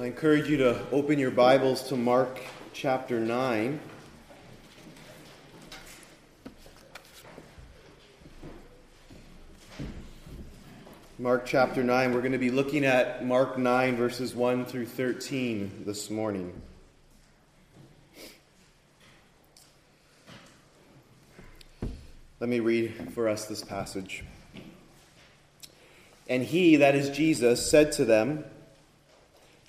I encourage you to open your Bibles to Mark chapter 9. Mark chapter 9. We're going to be looking at Mark 9, verses 1 through 13 this morning. Let me read for us this passage. And he, that is Jesus, said to them,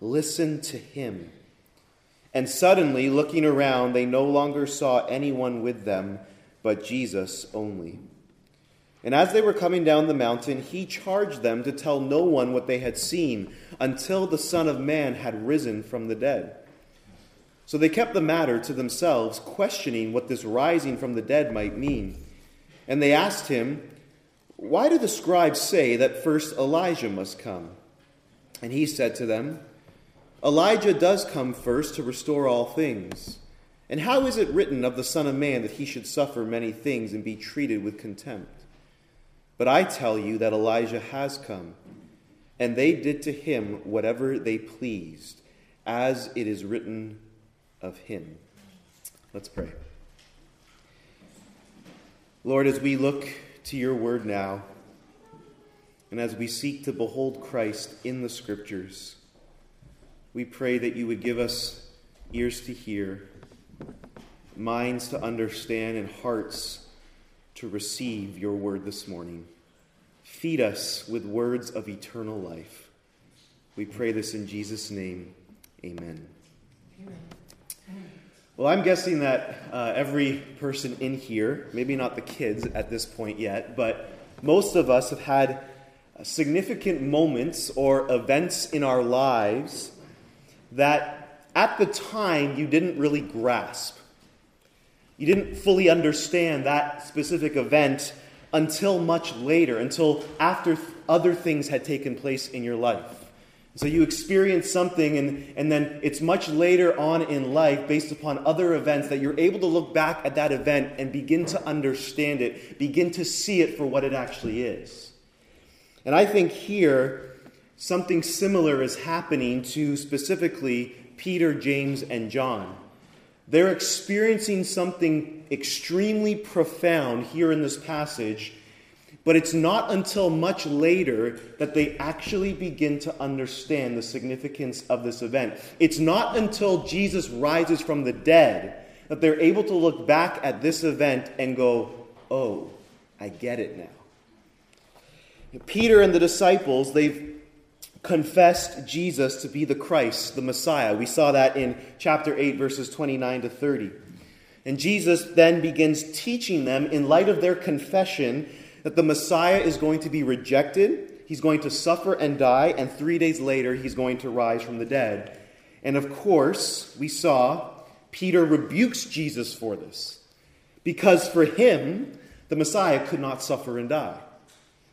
Listen to him. And suddenly, looking around, they no longer saw anyone with them but Jesus only. And as they were coming down the mountain, he charged them to tell no one what they had seen until the Son of Man had risen from the dead. So they kept the matter to themselves, questioning what this rising from the dead might mean. And they asked him, Why do the scribes say that first Elijah must come? And he said to them, Elijah does come first to restore all things. And how is it written of the Son of Man that he should suffer many things and be treated with contempt? But I tell you that Elijah has come, and they did to him whatever they pleased, as it is written of him. Let's pray. Lord, as we look to your word now, and as we seek to behold Christ in the scriptures, we pray that you would give us ears to hear, minds to understand, and hearts to receive your word this morning. Feed us with words of eternal life. We pray this in Jesus' name. Amen. Amen. Well, I'm guessing that uh, every person in here, maybe not the kids at this point yet, but most of us have had significant moments or events in our lives that at the time you didn't really grasp. You didn't fully understand that specific event until much later, until after other things had taken place in your life. So you experience something, and, and then it's much later on in life, based upon other events, that you're able to look back at that event and begin to understand it, begin to see it for what it actually is. And I think here, something similar is happening to specifically Peter, James, and John. They're experiencing something extremely profound here in this passage, but it's not until much later that they actually begin to understand the significance of this event. It's not until Jesus rises from the dead that they're able to look back at this event and go, oh, I get it now. Peter and the disciples, they've confessed Jesus to be the Christ, the Messiah. We saw that in chapter 8, verses 29 to 30. And Jesus then begins teaching them, in light of their confession, that the Messiah is going to be rejected, he's going to suffer and die, and three days later, he's going to rise from the dead. And of course, we saw Peter rebukes Jesus for this, because for him, the Messiah could not suffer and die.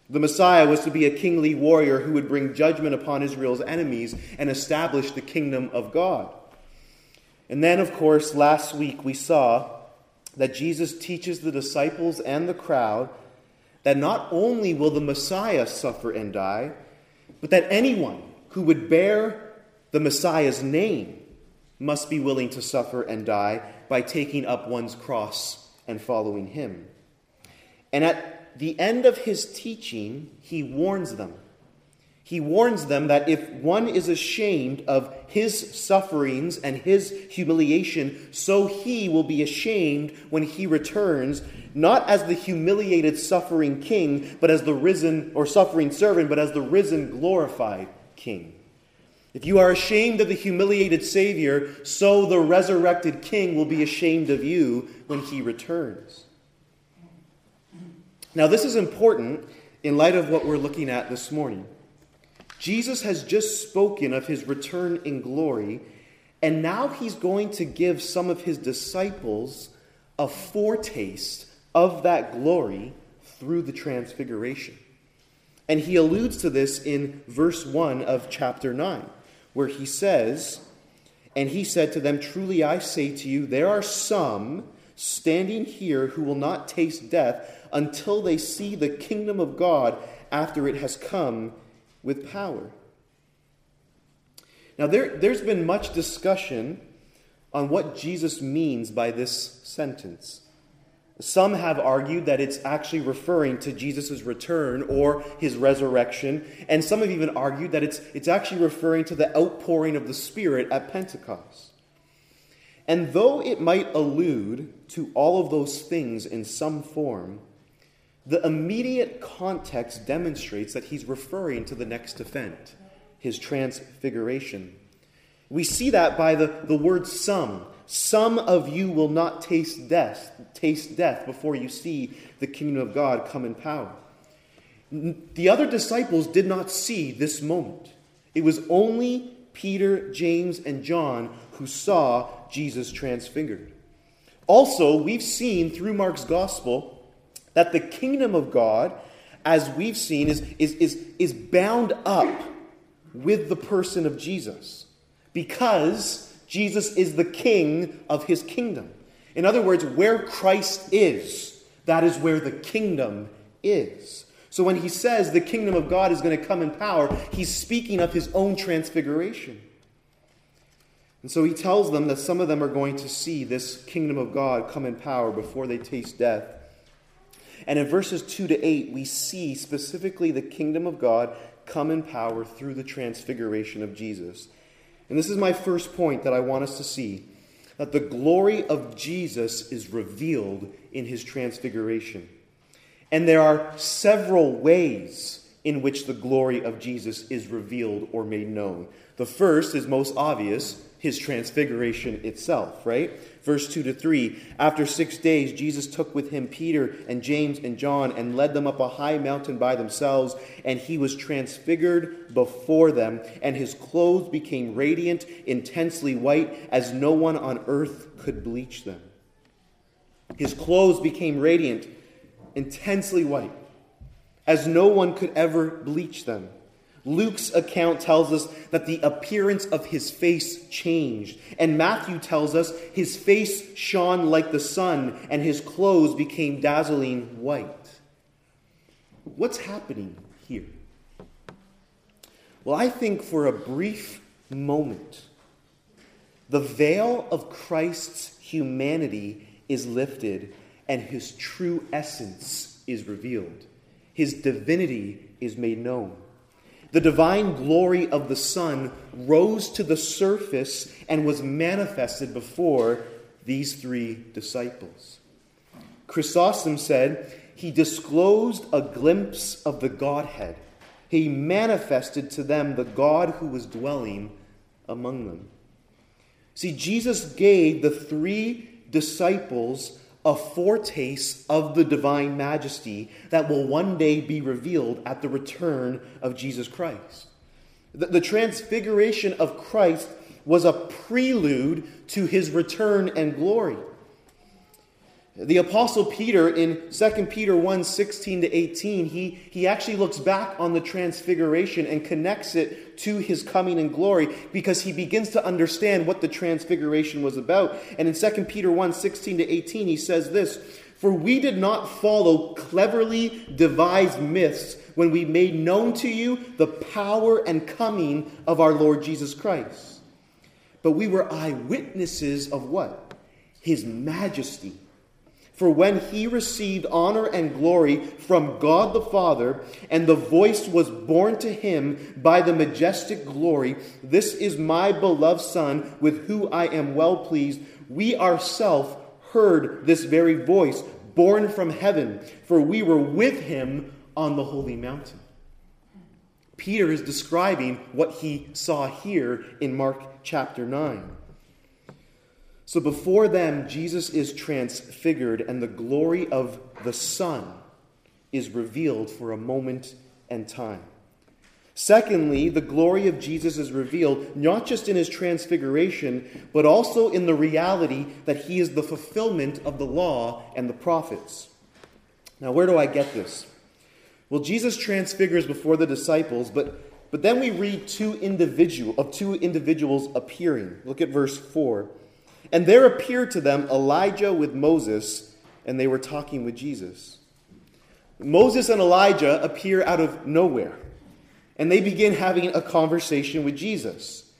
The Messiah was to be a kingly warrior who would bring judgment upon Israel's enemies and establish the kingdom of God. And then, of course, last week we saw that Jesus teaches the disciples and the crowd that not only will the Messiah suffer and die, but that anyone who would bear the Messiah's name must be willing to suffer and die by taking up one's cross and following him. And at the end of his teaching, he warns them. He warns them that if one is ashamed of his sufferings and his humiliation, so he will be ashamed when he returns, not as the humiliated suffering king, but as the risen or suffering servant, but as the risen glorified king. If you are ashamed of the humiliated Savior, so the resurrected king will be ashamed of you when he returns. Now, this is important in light of what we're looking at this morning. Jesus has just spoken of his return in glory, and now he's going to give some of his disciples a foretaste of that glory through the transfiguration. And he alludes to this in verse 1 of chapter 9, where he says, And he said to them, Truly I say to you, there are some standing here who will not taste death until they see the kingdom of God after it has come with power. Now, there, there's been much discussion on what Jesus means by this sentence. Some have argued that it's actually referring to Jesus' return or his resurrection, and some have even argued that it's, it's actually referring to the outpouring of the Spirit at Pentecost. And though it might allude to all of those things in some form, the immediate context demonstrates that he's referring to the next event, his transfiguration. We see that by the, the word some. Some of you will not taste death, taste death before you see the kingdom of God come in power. The other disciples did not see this moment. It was only Peter, James, and John who saw Jesus transfigured. Also, we've seen through Mark's gospel that the kingdom of God, as we've seen, is, is, is, is bound up with the person of Jesus because Jesus is the king of his kingdom. In other words, where Christ is, that is where the kingdom is. So when he says the kingdom of God is going to come in power, he's speaking of his own transfiguration. And so he tells them that some of them are going to see this kingdom of God come in power before they taste death. And in verses 2 to 8, we see specifically the kingdom of God come in power through the transfiguration of Jesus. And this is my first point that I want us to see that the glory of Jesus is revealed in his transfiguration. And there are several ways in which the glory of Jesus is revealed or made known. The first is most obvious his transfiguration itself, right? Verse 2 to 3 After six days, Jesus took with him Peter and James and John and led them up a high mountain by themselves, and he was transfigured before them, and his clothes became radiant, intensely white, as no one on earth could bleach them. His clothes became radiant, intensely white, as no one could ever bleach them. Luke's account tells us that the appearance of his face changed. And Matthew tells us his face shone like the sun and his clothes became dazzling white. What's happening here? Well, I think for a brief moment, the veil of Christ's humanity is lifted and his true essence is revealed. His divinity is made known. The divine glory of the Son rose to the surface and was manifested before these three disciples. Chrysostom said, He disclosed a glimpse of the Godhead. He manifested to them the God who was dwelling among them. See, Jesus gave the three disciples a foretaste of the divine majesty that will one day be revealed at the return of Jesus Christ. The, the, transfiguration of Christ was a prelude to his return and glory. The Apostle Peter in 2 Peter 1 16 to 18, he, he actually looks back on the transfiguration and connects it to his coming in glory because he begins to understand what the transfiguration was about. And in 2 Peter 1 16 to 18, he says this For we did not follow cleverly devised myths when we made known to you the power and coming of our Lord Jesus Christ, but we were eyewitnesses of what? His majesty. For when he received honor and glory from God the Father, and the voice was borne to him by the majestic glory, This is my beloved Son, with whom I am well pleased, we ourselves heard this very voice borne from heaven, for we were with him on the holy mountain. Peter is describing what he saw here in Mark chapter 9. So before them, Jesus is transfigured, and the glory of the Son is revealed for a moment and time. Secondly, the glory of Jesus is revealed not just in his transfiguration, but also in the reality that he is the fulfillment of the law and the prophets. Now, where do I get this? Well, Jesus transfigures before the disciples, but, but then we read two individual of two individuals appearing. Look at verse 4. And there appeared to them Elijah with Moses, and they were talking with Jesus. Moses and Elijah appear out of nowhere, and they begin having a conversation with Jesus.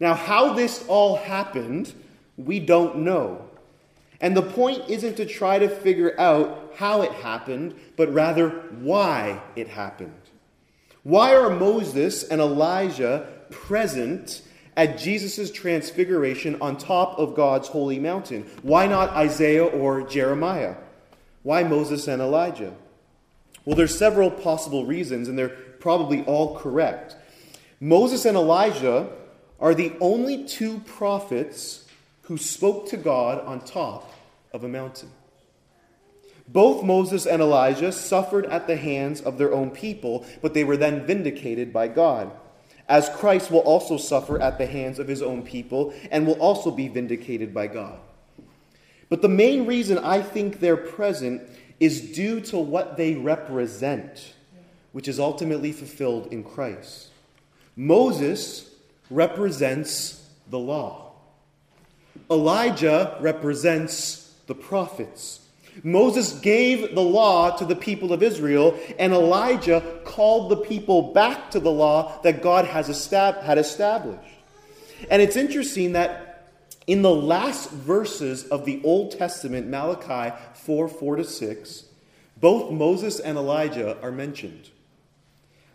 Now, how this all happened, we don't know. And the point isn't to try to figure out how it happened, but rather why it happened. Why are Moses and Elijah present at Jesus' transfiguration on top of God's holy mountain? Why not Isaiah or Jeremiah? Why Moses and Elijah? Well, there's several possible reasons, and they're probably all correct. Moses and Elijah are the only two prophets who spoke to God on top of a mountain. Both Moses and Elijah suffered at the hands of their own people, but they were then vindicated by God as Christ will also suffer at the hands of his own people and will also be vindicated by God. But the main reason I think they're present is due to what they represent, which is ultimately fulfilled in Christ. Moses represents the law, Elijah represents the prophets. Moses gave the law to the people of Israel, and Elijah called the people back to the law that God has estab- had established. And it's interesting that in the last verses of the Old Testament, Malachi 4 4 to 6, both Moses and Elijah are mentioned.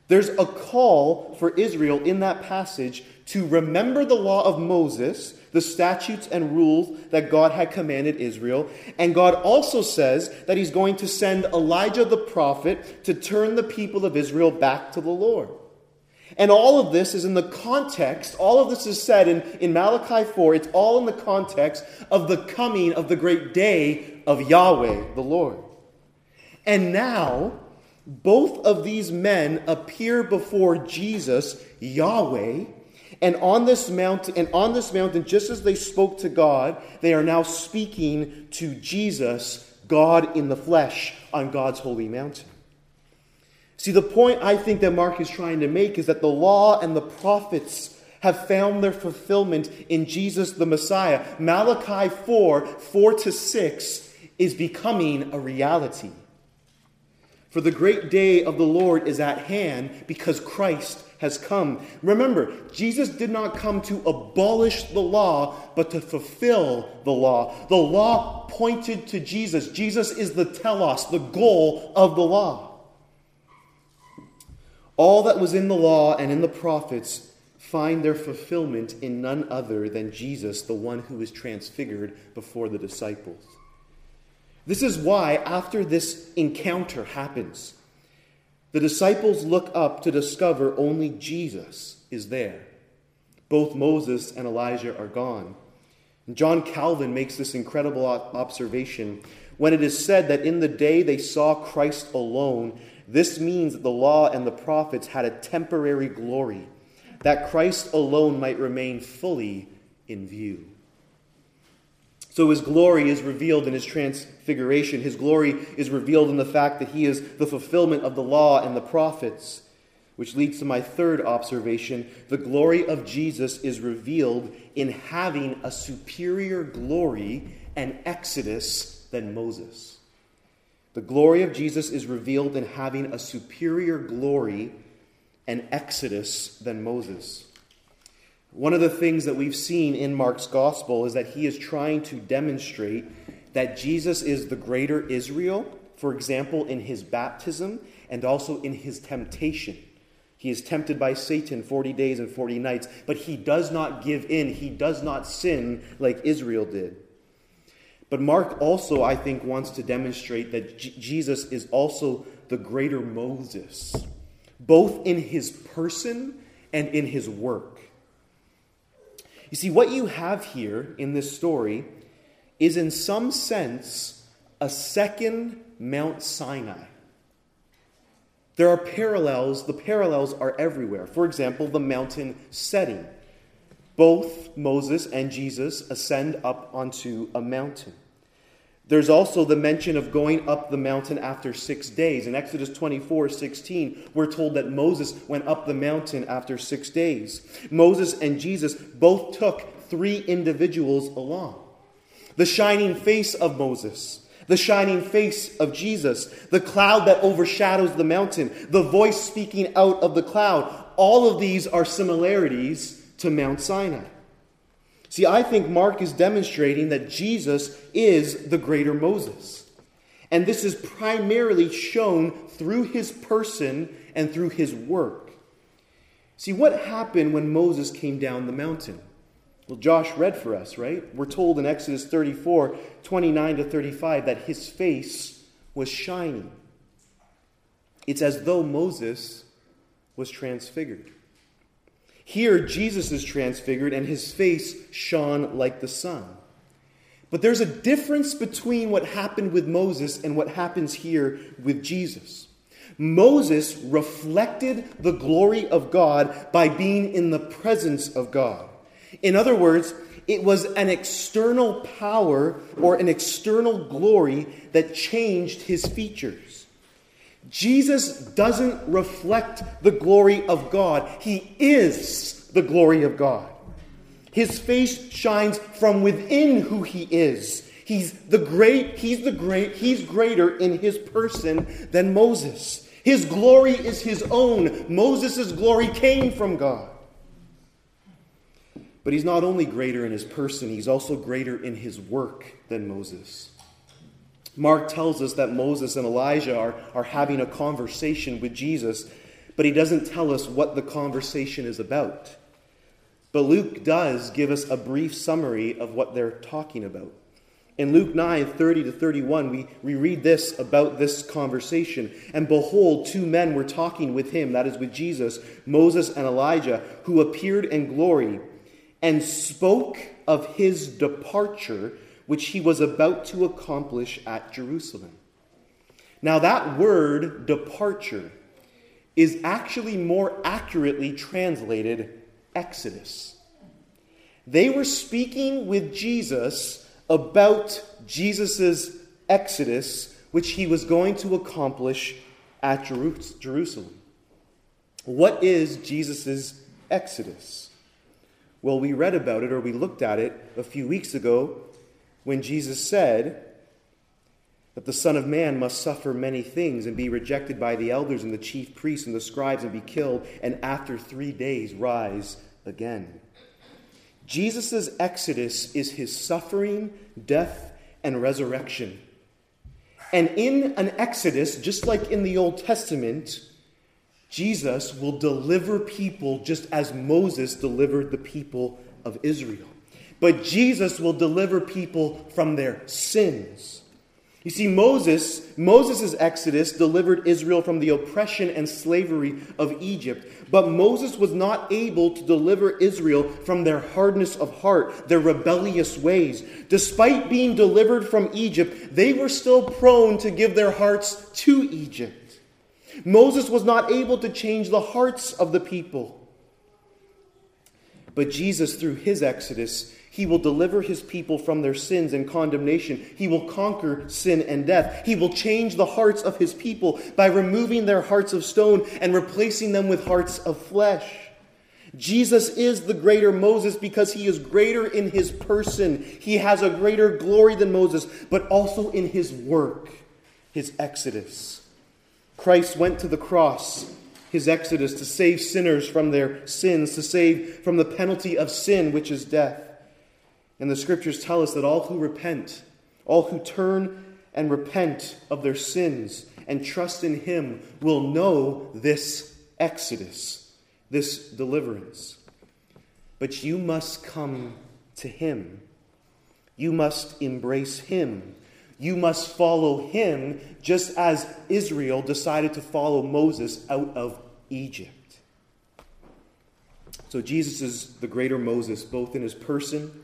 There's a call for Israel in that passage to remember the law of Moses the statutes and rules that God had commanded Israel. And God also says that he's going to send Elijah the prophet to turn the people of Israel back to the Lord. And all of this is in the context, all of this is said in, in Malachi 4, it's all in the context of the coming of the great day of Yahweh, the Lord. And now, both of these men appear before Jesus, Yahweh, and on this mountain, and on this mountain, just as they spoke to God, they are now speaking to Jesus, God in the flesh, on God's holy mountain. See, the point I think that Mark is trying to make is that the law and the prophets have found their fulfillment in Jesus the Messiah. Malachi 4 4 to 6 is becoming a reality. For the great day of the Lord is at hand because Christ has come. Remember, Jesus did not come to abolish the law, but to fulfill the law. The law pointed to Jesus. Jesus is the telos, the goal of the law. All that was in the law and in the prophets find their fulfillment in none other than Jesus, the one who was transfigured before the disciples. This is why, after this encounter happens, the disciples look up to discover only Jesus is there. Both Moses and Elijah are gone. John Calvin makes this incredible observation. When it is said that in the day they saw Christ alone, this means that the law and the prophets had a temporary glory, that Christ alone might remain fully in view. So his glory is revealed in his transfiguration. His glory is revealed in the fact that he is the fulfillment of the law and the prophets. Which leads to my third observation. The glory of Jesus is revealed in having a superior glory and exodus than Moses. The glory of Jesus is revealed in having a superior glory and exodus than Moses. One of the things that we've seen in Mark's gospel is that he is trying to demonstrate that Jesus is the greater Israel, for example, in his baptism and also in his temptation. He is tempted by Satan 40 days and 40 nights, but he does not give in. He does not sin like Israel did. But Mark also, I think, wants to demonstrate that J- Jesus is also the greater Moses, both in his person and in his work. You see, what you have here in this story is, in some sense, a second Mount Sinai. There are parallels, the parallels are everywhere. For example, the mountain setting. Both Moses and Jesus ascend up onto a mountain. There's also the mention of going up the mountain after six days. In Exodus 24 16, we're told that Moses went up the mountain after six days. Moses and Jesus both took three individuals along the shining face of Moses, the shining face of Jesus, the cloud that overshadows the mountain, the voice speaking out of the cloud. All of these are similarities to Mount Sinai. See, I think Mark is demonstrating that Jesus is the greater Moses. And this is primarily shown through his person and through his work. See, what happened when Moses came down the mountain? Well, Josh read for us, right? We're told in Exodus 34 29 to 35 that his face was shining. It's as though Moses was transfigured. Here, Jesus is transfigured and his face shone like the sun. But there's a difference between what happened with Moses and what happens here with Jesus. Moses reflected the glory of God by being in the presence of God. In other words, it was an external power or an external glory that changed his features. Jesus doesn't reflect the glory of God, he is the glory of God. His face shines from within who he is. He's the great, he's the great, he's greater in his person than Moses. His glory is his own. Moses' glory came from God. But he's not only greater in his person, he's also greater in his work than Moses. Mark tells us that Moses and Elijah are, are having a conversation with Jesus, but he doesn't tell us what the conversation is about. But Luke does give us a brief summary of what they're talking about. In Luke 9 30 to 31, we, we read this about this conversation. And behold, two men were talking with him, that is, with Jesus, Moses and Elijah, who appeared in glory and spoke of his departure, which he was about to accomplish at Jerusalem. Now, that word departure is actually more accurately translated Exodus. They were speaking with Jesus about Jesus' Exodus, which he was going to accomplish at Jerusalem. What is Jesus' Exodus? Well, we read about it or we looked at it a few weeks ago when Jesus said that the Son of Man must suffer many things and be rejected by the elders and the chief priests and the scribes and be killed, and after three days rise again. Jesus' exodus is his suffering, death, and resurrection. And in an exodus, just like in the Old Testament, Jesus will deliver people just as Moses delivered the people of Israel. But Jesus will deliver people from their sins. You see, Moses, Moses' exodus delivered Israel from the oppression and slavery of Egypt. But Moses was not able to deliver Israel from their hardness of heart, their rebellious ways. Despite being delivered from Egypt, they were still prone to give their hearts to Egypt. Moses was not able to change the hearts of the people. But Jesus, through his exodus, he will deliver his people from their sins and condemnation. He will conquer sin and death. He will change the hearts of his people by removing their hearts of stone and replacing them with hearts of flesh. Jesus is the greater Moses because he is greater in his person. He has a greater glory than Moses, but also in his work, his exodus. Christ went to the cross, his exodus, to save sinners from their sins, to save from the penalty of sin, which is death. And the scriptures tell us that all who repent, All who turn and repent of their sins and trust in Him will know this exodus, this deliverance. But you must come to Him. You must embrace Him. You must follow Him just as Israel decided to follow Moses out of Egypt. So Jesus is the greater Moses, both in his person,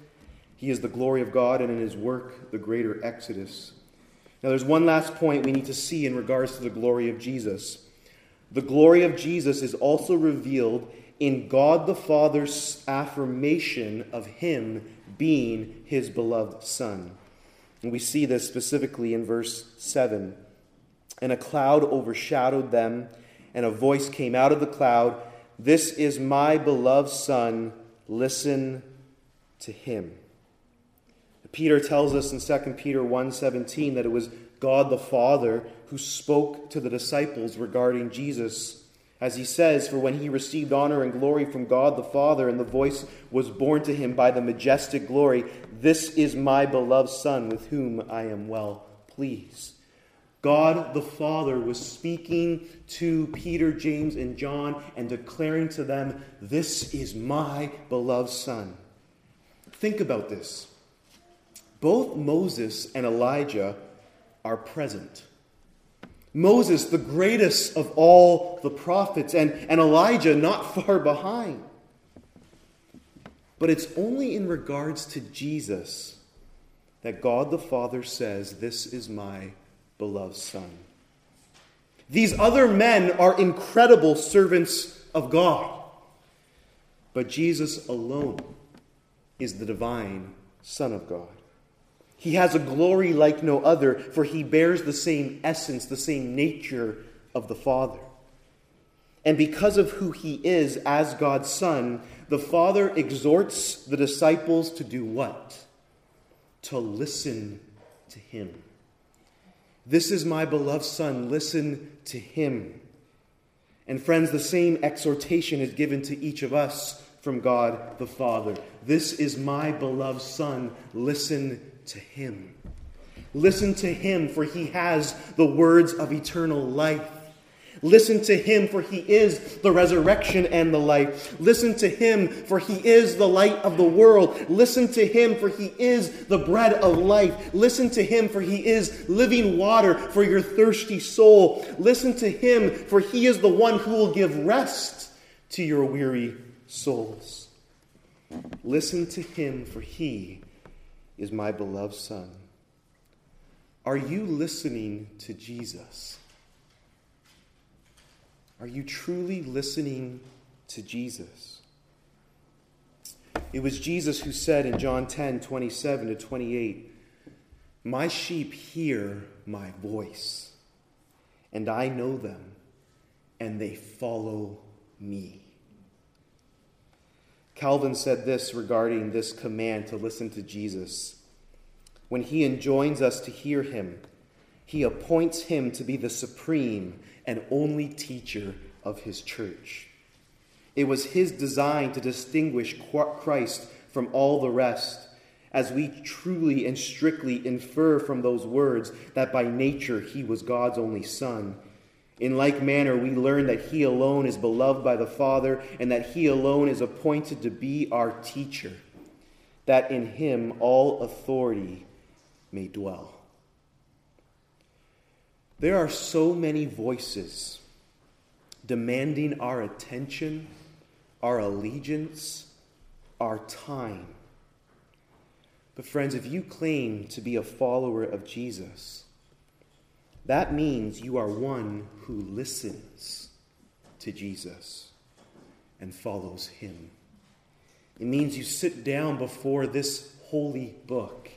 he is the glory of God, and in his work, the greater Exodus. Now, there's one last point we need to see in regards to the glory of Jesus. The glory of Jesus is also revealed in God the Father's affirmation of him being his beloved Son. And we see this specifically in verse 7. And a cloud overshadowed them, and a voice came out of the cloud This is my beloved Son, listen to him. Peter tells us in 2 Peter 1:17 that it was God the Father who spoke to the disciples regarding Jesus. As he says, for when he received honor and glory from God the Father, and the voice was borne to him by the majestic glory, This is my beloved Son, with whom I am well pleased. God the Father was speaking to Peter, James, and John and declaring to them, This is my beloved Son. Think about this. Both Moses and Elijah are present. Moses, the greatest of all the prophets, and, and Elijah, not far behind. But it's only in regards to Jesus that God the Father says, This is my beloved Son. These other men are incredible servants of God. But Jesus alone is the divine Son of God. He has a glory like no other, for he bears the same essence, the same nature of the Father. And because of who he is as God's Son, the Father exhorts the disciples to do what? To listen to him. This is my beloved Son, listen to him. And friends, the same exhortation is given to each of us from God the Father. This is my beloved Son, listen to him. Listen to him, for he has the words of eternal life. Listen to him, for he is the resurrection and the life. Listen to him, for he is the light of the world. Listen to him, for he is the bread of life. Listen to him, for he is living water for your thirsty soul. Listen to him, for he is the one who will give rest to your weary souls. Listen to him, for he is my beloved Son. Are you listening to Jesus? Are you truly listening to Jesus? It was Jesus who said in John 10 27 to 28, My sheep hear my voice, and I know them, and they follow me. Calvin said this regarding this command to listen to Jesus. When he enjoins us to hear him, he appoints him to be the supreme and only teacher of his church. It was his design to distinguish Christ from all the rest, as we truly and strictly infer from those words that by nature he was God's only Son. In like manner, we learn that he alone is beloved by the Father and that he alone is appointed to be our teacher, that in him all authority may dwell. There are so many voices demanding our attention, our allegiance, our time. But, friends, if you claim to be a follower of Jesus, that means you are one who listens to Jesus and follows him. It means you sit down before this holy book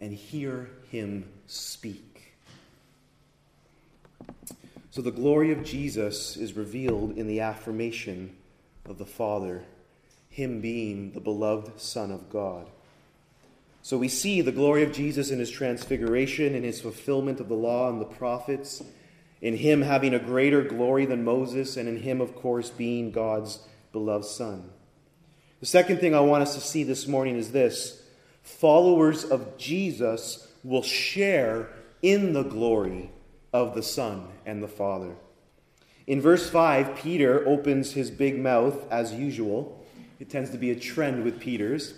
and hear him speak. So the glory of Jesus is revealed in the affirmation of the Father, Him being the beloved Son of God. So we see the glory of Jesus in His transfiguration, in His fulfillment of the law and the prophets, in Him having a greater glory than Moses, and in Him, of course, being God's beloved Son. The second thing I want us to see this morning is this followers of Jesus will share in the glory of the Son and the Father. In verse 5, Peter opens his big mouth as usual. It tends to be a trend with Peter's.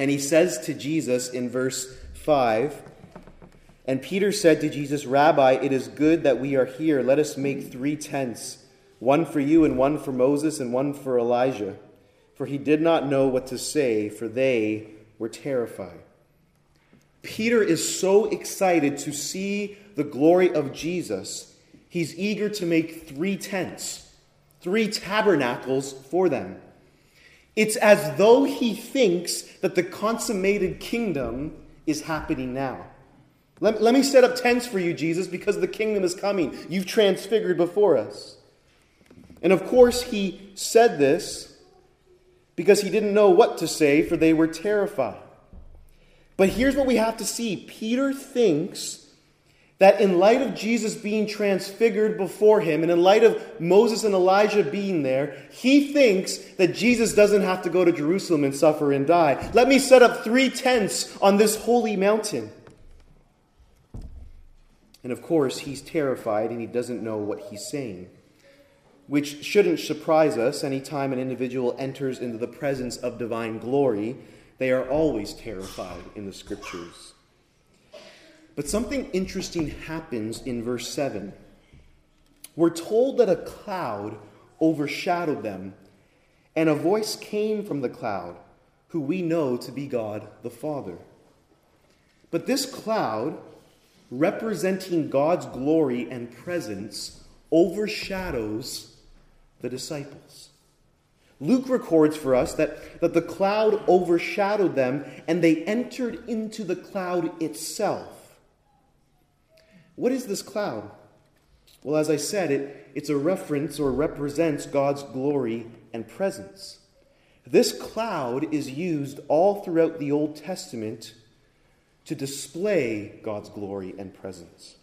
And he says to Jesus in verse 5, And Peter said to Jesus, Rabbi, it is good that we are here. Let us make three tents one for you, and one for Moses, and one for Elijah. For he did not know what to say, for they were terrified. Peter is so excited to see the glory of Jesus, he's eager to make three tents, three tabernacles for them. It's as though he thinks that the consummated kingdom is happening now. Let, let me set up tents for you, Jesus, because the kingdom is coming. You've transfigured before us. And of course, he said this because he didn't know what to say, for they were terrified. But here's what we have to see Peter thinks that in light of Jesus being transfigured before him, and in light of Moses and Elijah being there, he thinks that Jesus doesn't have to go to Jerusalem and suffer and die. Let me set up three tents on this holy mountain. And of course, he's terrified and he doesn't know what he's saying which shouldn't surprise us anytime an individual enters into the presence of divine glory. They are always terrified in the scriptures. But something interesting happens in verse 7. We're told that a cloud overshadowed them, and a voice came from the cloud, who we know to be God the Father. But this cloud, representing God's glory and presence, overshadows the disciples. Luke records for us that, that the cloud overshadowed them and they entered into the cloud itself. What is this cloud? Well, as I said, it, it's a reference or represents God's glory and presence. This cloud is used all throughout the Old Testament to display God's glory and presence.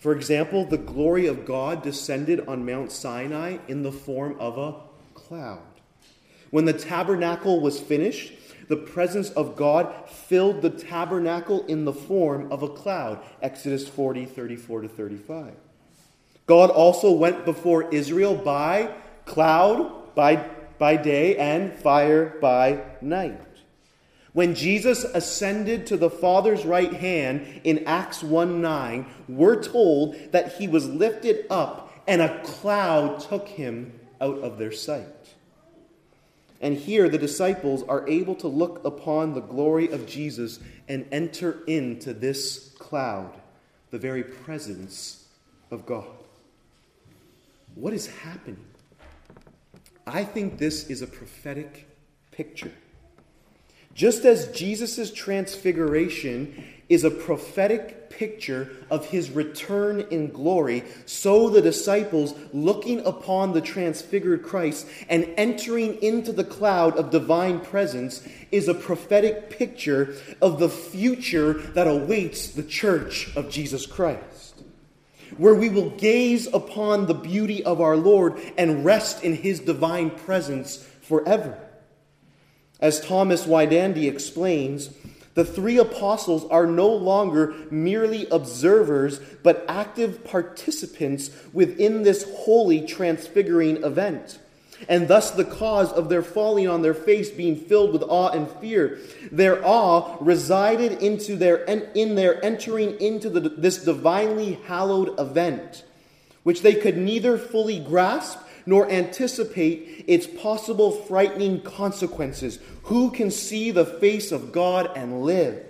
For example, the glory of God descended on Mount Sinai in the form of a cloud. When the tabernacle was finished, the presence of God filled the tabernacle in the form of a cloud. Exodus 40, 34 to 35. God also went before Israel by cloud by, by day and fire by night. When Jesus ascended to the Father's right hand in Acts 1 9, we're told that he was lifted up and a cloud took him out of their sight. And here the disciples are able to look upon the glory of Jesus and enter into this cloud, the very presence of God. What is happening? I think this is a prophetic picture. Just as Jesus' transfiguration is a prophetic picture of his return in glory, so the disciples, looking upon the transfigured Christ and entering into the cloud of divine presence, is a prophetic picture of the future that awaits the church of Jesus Christ, where we will gaze upon the beauty of our Lord and rest in his divine presence forever. As Thomas Weinandy explains, the three apostles are no longer merely observers, but active participants within this holy transfiguring event. And thus, the cause of their falling on their face being filled with awe and fear. Their awe resided into their, in their entering into the, this divinely hallowed event, which they could neither fully grasp nor anticipate its possible frightening consequences. Who can see the face of God and live?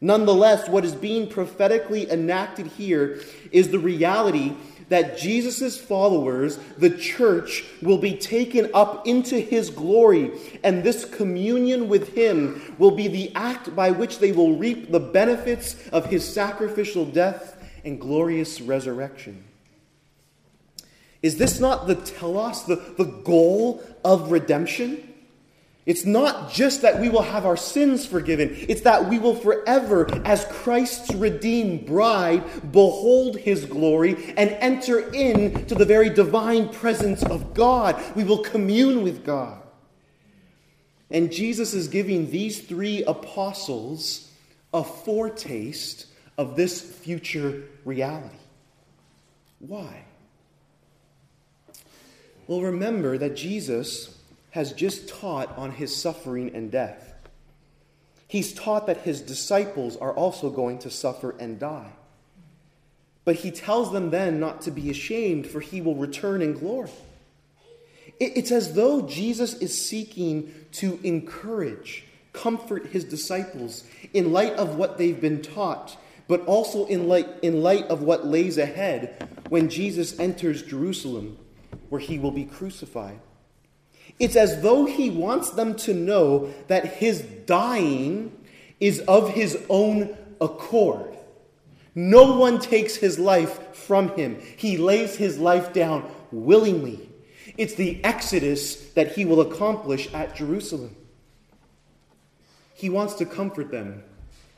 Nonetheless, what is being prophetically enacted here is the reality that Jesus' followers, the church, will be taken up into his glory, and this communion with him will be the act by which they will reap the benefits of his sacrificial death and glorious resurrection. Is this not the telos, the, the goal of redemption? It's not just that we will have our sins forgiven, it's that we will forever, as Christ's redeemed bride, behold his glory and enter into the very divine presence of God. We will commune with God. And Jesus is giving these three apostles a foretaste of this future reality. Why? Well, remember that Jesus has just taught on his suffering and death. He's taught that his disciples are also going to suffer and die. But he tells them then not to be ashamed, for he will return in glory. It's as though Jesus is seeking to encourage, comfort his disciples in light of what they've been taught, but also in light, in light of what lays ahead when Jesus enters Jerusalem, where he will be crucified. It's as though he wants them to know that his dying is of his own accord. No one takes his life from him. He lays his life down willingly. It's the exodus that he will accomplish at Jerusalem. He wants to comfort them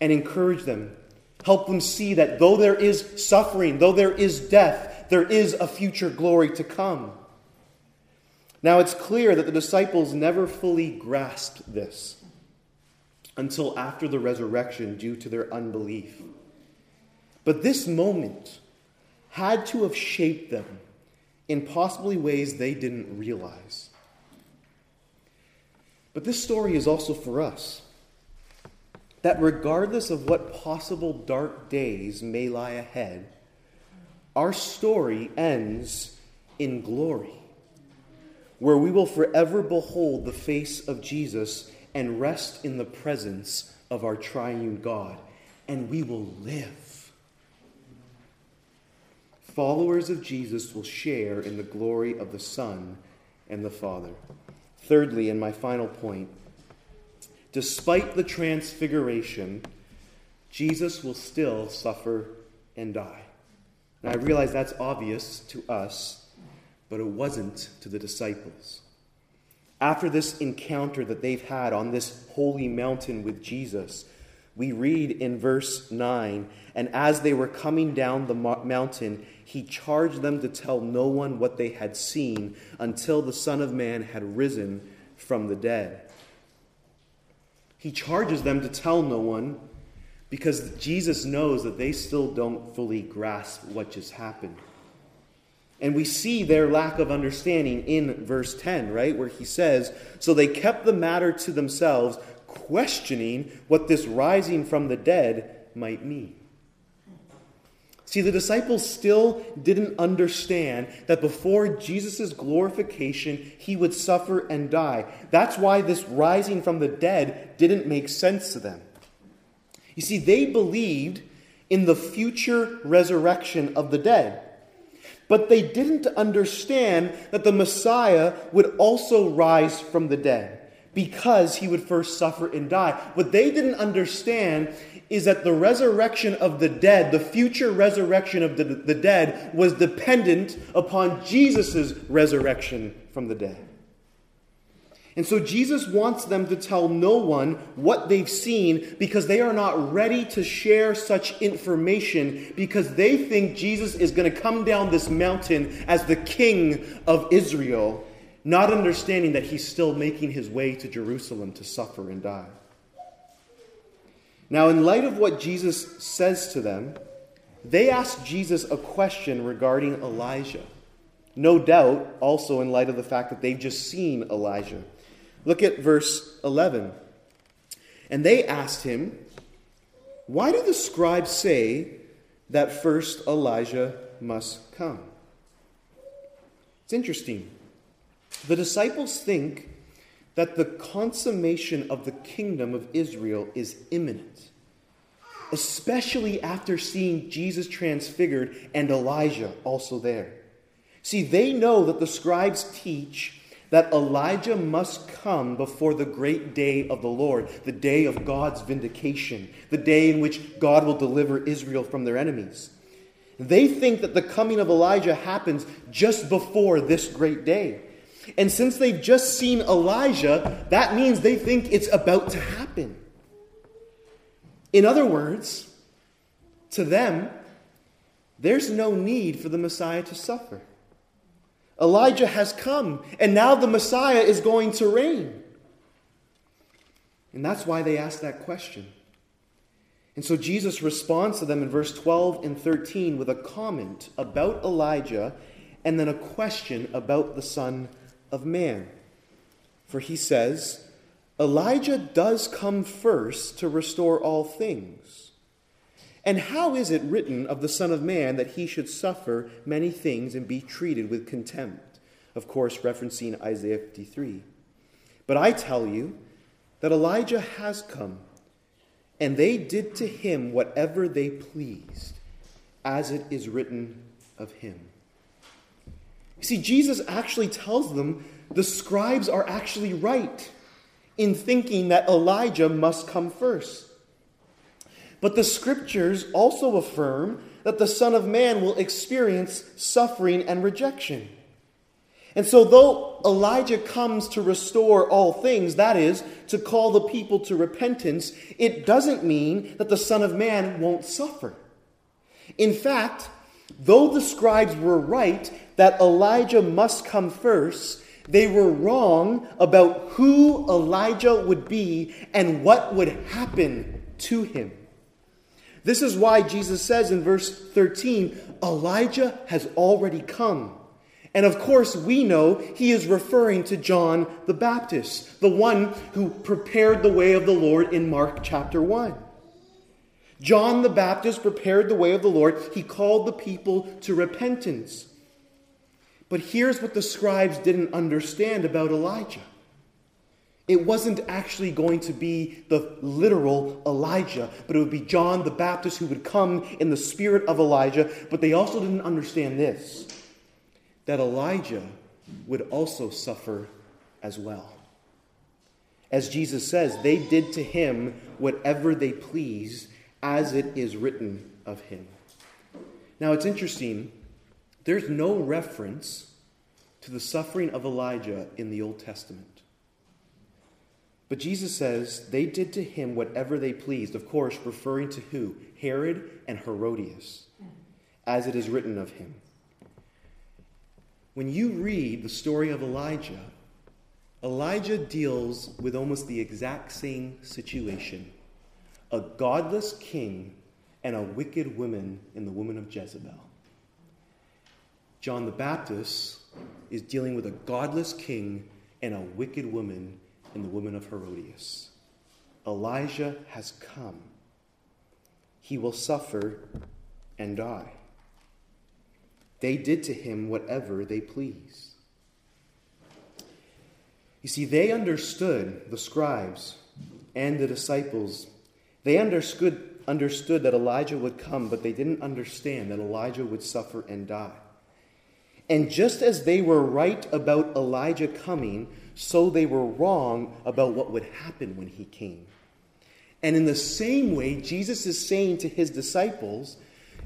and encourage them, help them see that though there is suffering, though there is death, there is a future glory to come. Now, it's clear that the disciples never fully grasped this until after the resurrection due to their unbelief. But this moment had to have shaped them in possibly ways they didn't realize. But this story is also for us that regardless of what possible dark days may lie ahead, our story ends in glory, where we will forever behold the face of Jesus and rest in the presence of our triune God, and we will live. Followers of Jesus will share in the glory of the Son and the Father. Thirdly, and my final point, despite the transfiguration, Jesus will still suffer and die. Now, I realize that's obvious to us, but it wasn't to the disciples. After this encounter that they've had on this holy mountain with Jesus, we read in verse 9 And as they were coming down the mountain, he charged them to tell no one what they had seen until the Son of Man had risen from the dead. He charges them to tell no one because Jesus knows that they still don't fully grasp what just happened. And we see their lack of understanding in verse 10, right? Where he says, So they kept the matter to themselves, questioning what this rising from the dead might mean. See, the disciples still didn't understand that before Jesus' glorification, he would suffer and die. That's why this rising from the dead didn't make sense to them. You see, they believed in the future resurrection of the dead. But they didn't understand that the Messiah would also rise from the dead because he would first suffer and die. What they didn't understand is that the resurrection of the dead, the future resurrection of the, the dead, was dependent upon Jesus' resurrection from the dead. And so Jesus wants them to tell no one what they've seen because they are not ready to share such information because they think Jesus is going to come down this mountain as the king of Israel, not understanding that he's still making his way to Jerusalem to suffer and die. Now, in light of what Jesus says to them, they ask Jesus a question regarding Elijah. No doubt, also in light of the fact that they've just seen Elijah. Look at verse 11. And they asked him, Why do the scribes say that first Elijah must come? It's interesting. The disciples think that the consummation of the kingdom of Israel is imminent, especially after seeing Jesus transfigured and Elijah also there. See, they know that the scribes teach that Elijah must come before the great day of the Lord, the day of God's vindication, the day in which God will deliver Israel from their enemies. They think that the coming of Elijah happens just before this great day. And since they've just seen Elijah, that means they think it's about to happen. In other words, to them, there's no need for the Messiah to suffer. Elijah has come, and now the Messiah is going to reign. And that's why they ask that question. And so Jesus responds to them in verse 12 and 13 with a comment about Elijah and then a question about the Son of Man. For he says, Elijah does come first to restore all things. And how is it written of the Son of Man that he should suffer many things and be treated with contempt? Of course, referencing Isaiah 53. But I tell you that Elijah has come and they did to him whatever they pleased, as it is written of him. See, Jesus actually tells them the scribes are actually right in thinking that Elijah must come first. But the scriptures also affirm that the Son of Man will experience suffering and rejection. And so, though Elijah comes to restore all things, that is, to call the people to repentance, it doesn't mean that the Son of Man won't suffer. In fact, though the scribes were right that Elijah must come first, they were wrong about who Elijah would be and what would happen to him. This is why Jesus says in verse 13 Elijah has already come. And of course, we know he is referring to John the Baptist, the one who prepared the way of the Lord in Mark chapter 1. John the Baptist prepared the way of the Lord. He called the people to repentance. But here's what the scribes didn't understand about Elijah it wasn't actually going to be the literal Elijah, but it would be John the Baptist who would come in the spirit of Elijah. But they also didn't understand this that Elijah would also suffer as well. As Jesus says, they did to him whatever they pleased, as it is written of him. Now it's interesting, there's no reference to the suffering of Elijah in the Old Testament. But Jesus says they did to him whatever they pleased, of course, referring to who? Herod and Herodias, as it is written of him. When you read the story of Elijah, Elijah deals with almost the exact same situation a godless king and a wicked woman in the woman of Jezebel. John the Baptist is dealing with a godless king and a wicked woman in the woman of Herodias. Elijah has come. He will suffer and die. They did to him whatever they pleased. You see, they understood, the scribes and the disciples, they understood, understood that Elijah would come, but they didn't understand that Elijah would suffer and die. And just as they were right about Elijah coming, so they were wrong about what would happen when he came. And in the same way, Jesus is saying to his disciples,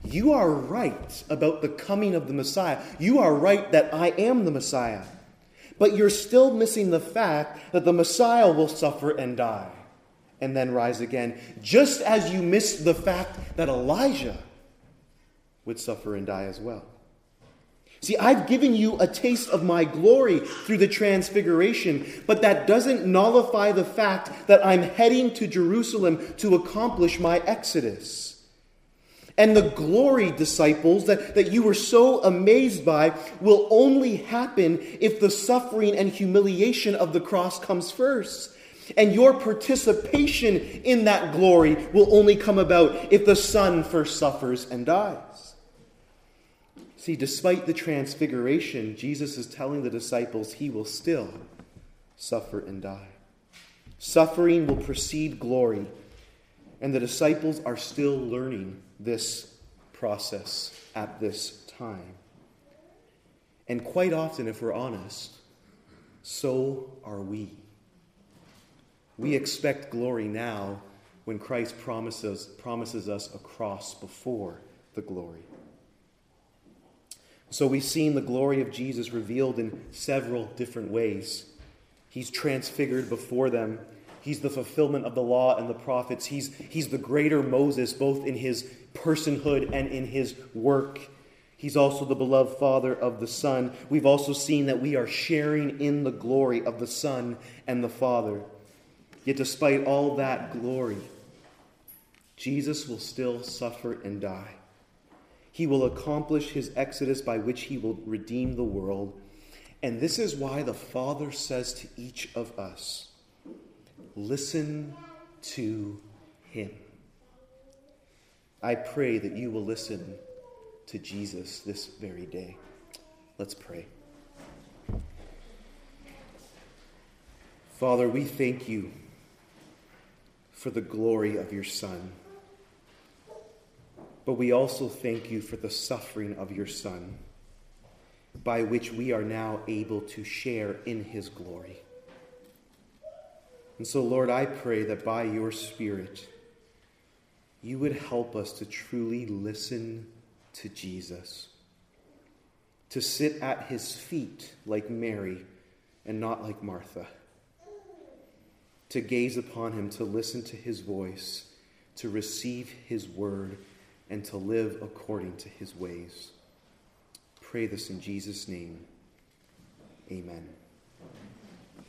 you are right about the coming of the Messiah. You are right that I am the Messiah. But you're still missing the fact that the Messiah will suffer and die and then rise again, just as you missed the fact that Elijah would suffer and die as well. See, I've given you a taste of my glory through the transfiguration, but that doesn't nullify the fact that I'm heading to Jerusalem to accomplish my exodus. And the glory, disciples, that, that you were so amazed by will only happen if the suffering and humiliation of the cross comes first. And your participation in that glory will only come about if the Son first suffers and dies. See, despite the transfiguration, Jesus is telling the disciples he will still suffer and die. Suffering will precede glory, and the disciples are still learning this process at this time. And quite often, if we're honest, so are we. We expect glory now when Christ promises, promises us a cross before the glory. So we've seen the glory of Jesus revealed in several different ways. He's transfigured before them He's the fulfillment of the law and the prophets. He's, he's the greater Moses, both in his personhood and in his work. He's also the beloved Father of the Son. We've also seen that we are sharing in the glory of the Son and the Father. Yet, despite all that glory, Jesus will still suffer and die. He will accomplish his exodus by which he will redeem the world. And this is why the Father says to each of us listen to him. I pray that you will listen to Jesus this very day. Let's pray. Father, we thank you for the glory of your Son. But we also thank you for the suffering of your Son, by which we are now able to share in his glory. And so, Lord, I pray that by your Spirit, you would help us to truly listen to Jesus, to sit at his feet like Mary and not like Martha, to gaze upon him, to listen to his voice, to receive his word, and to live according to his ways. Pray this in Jesus' name. Amen.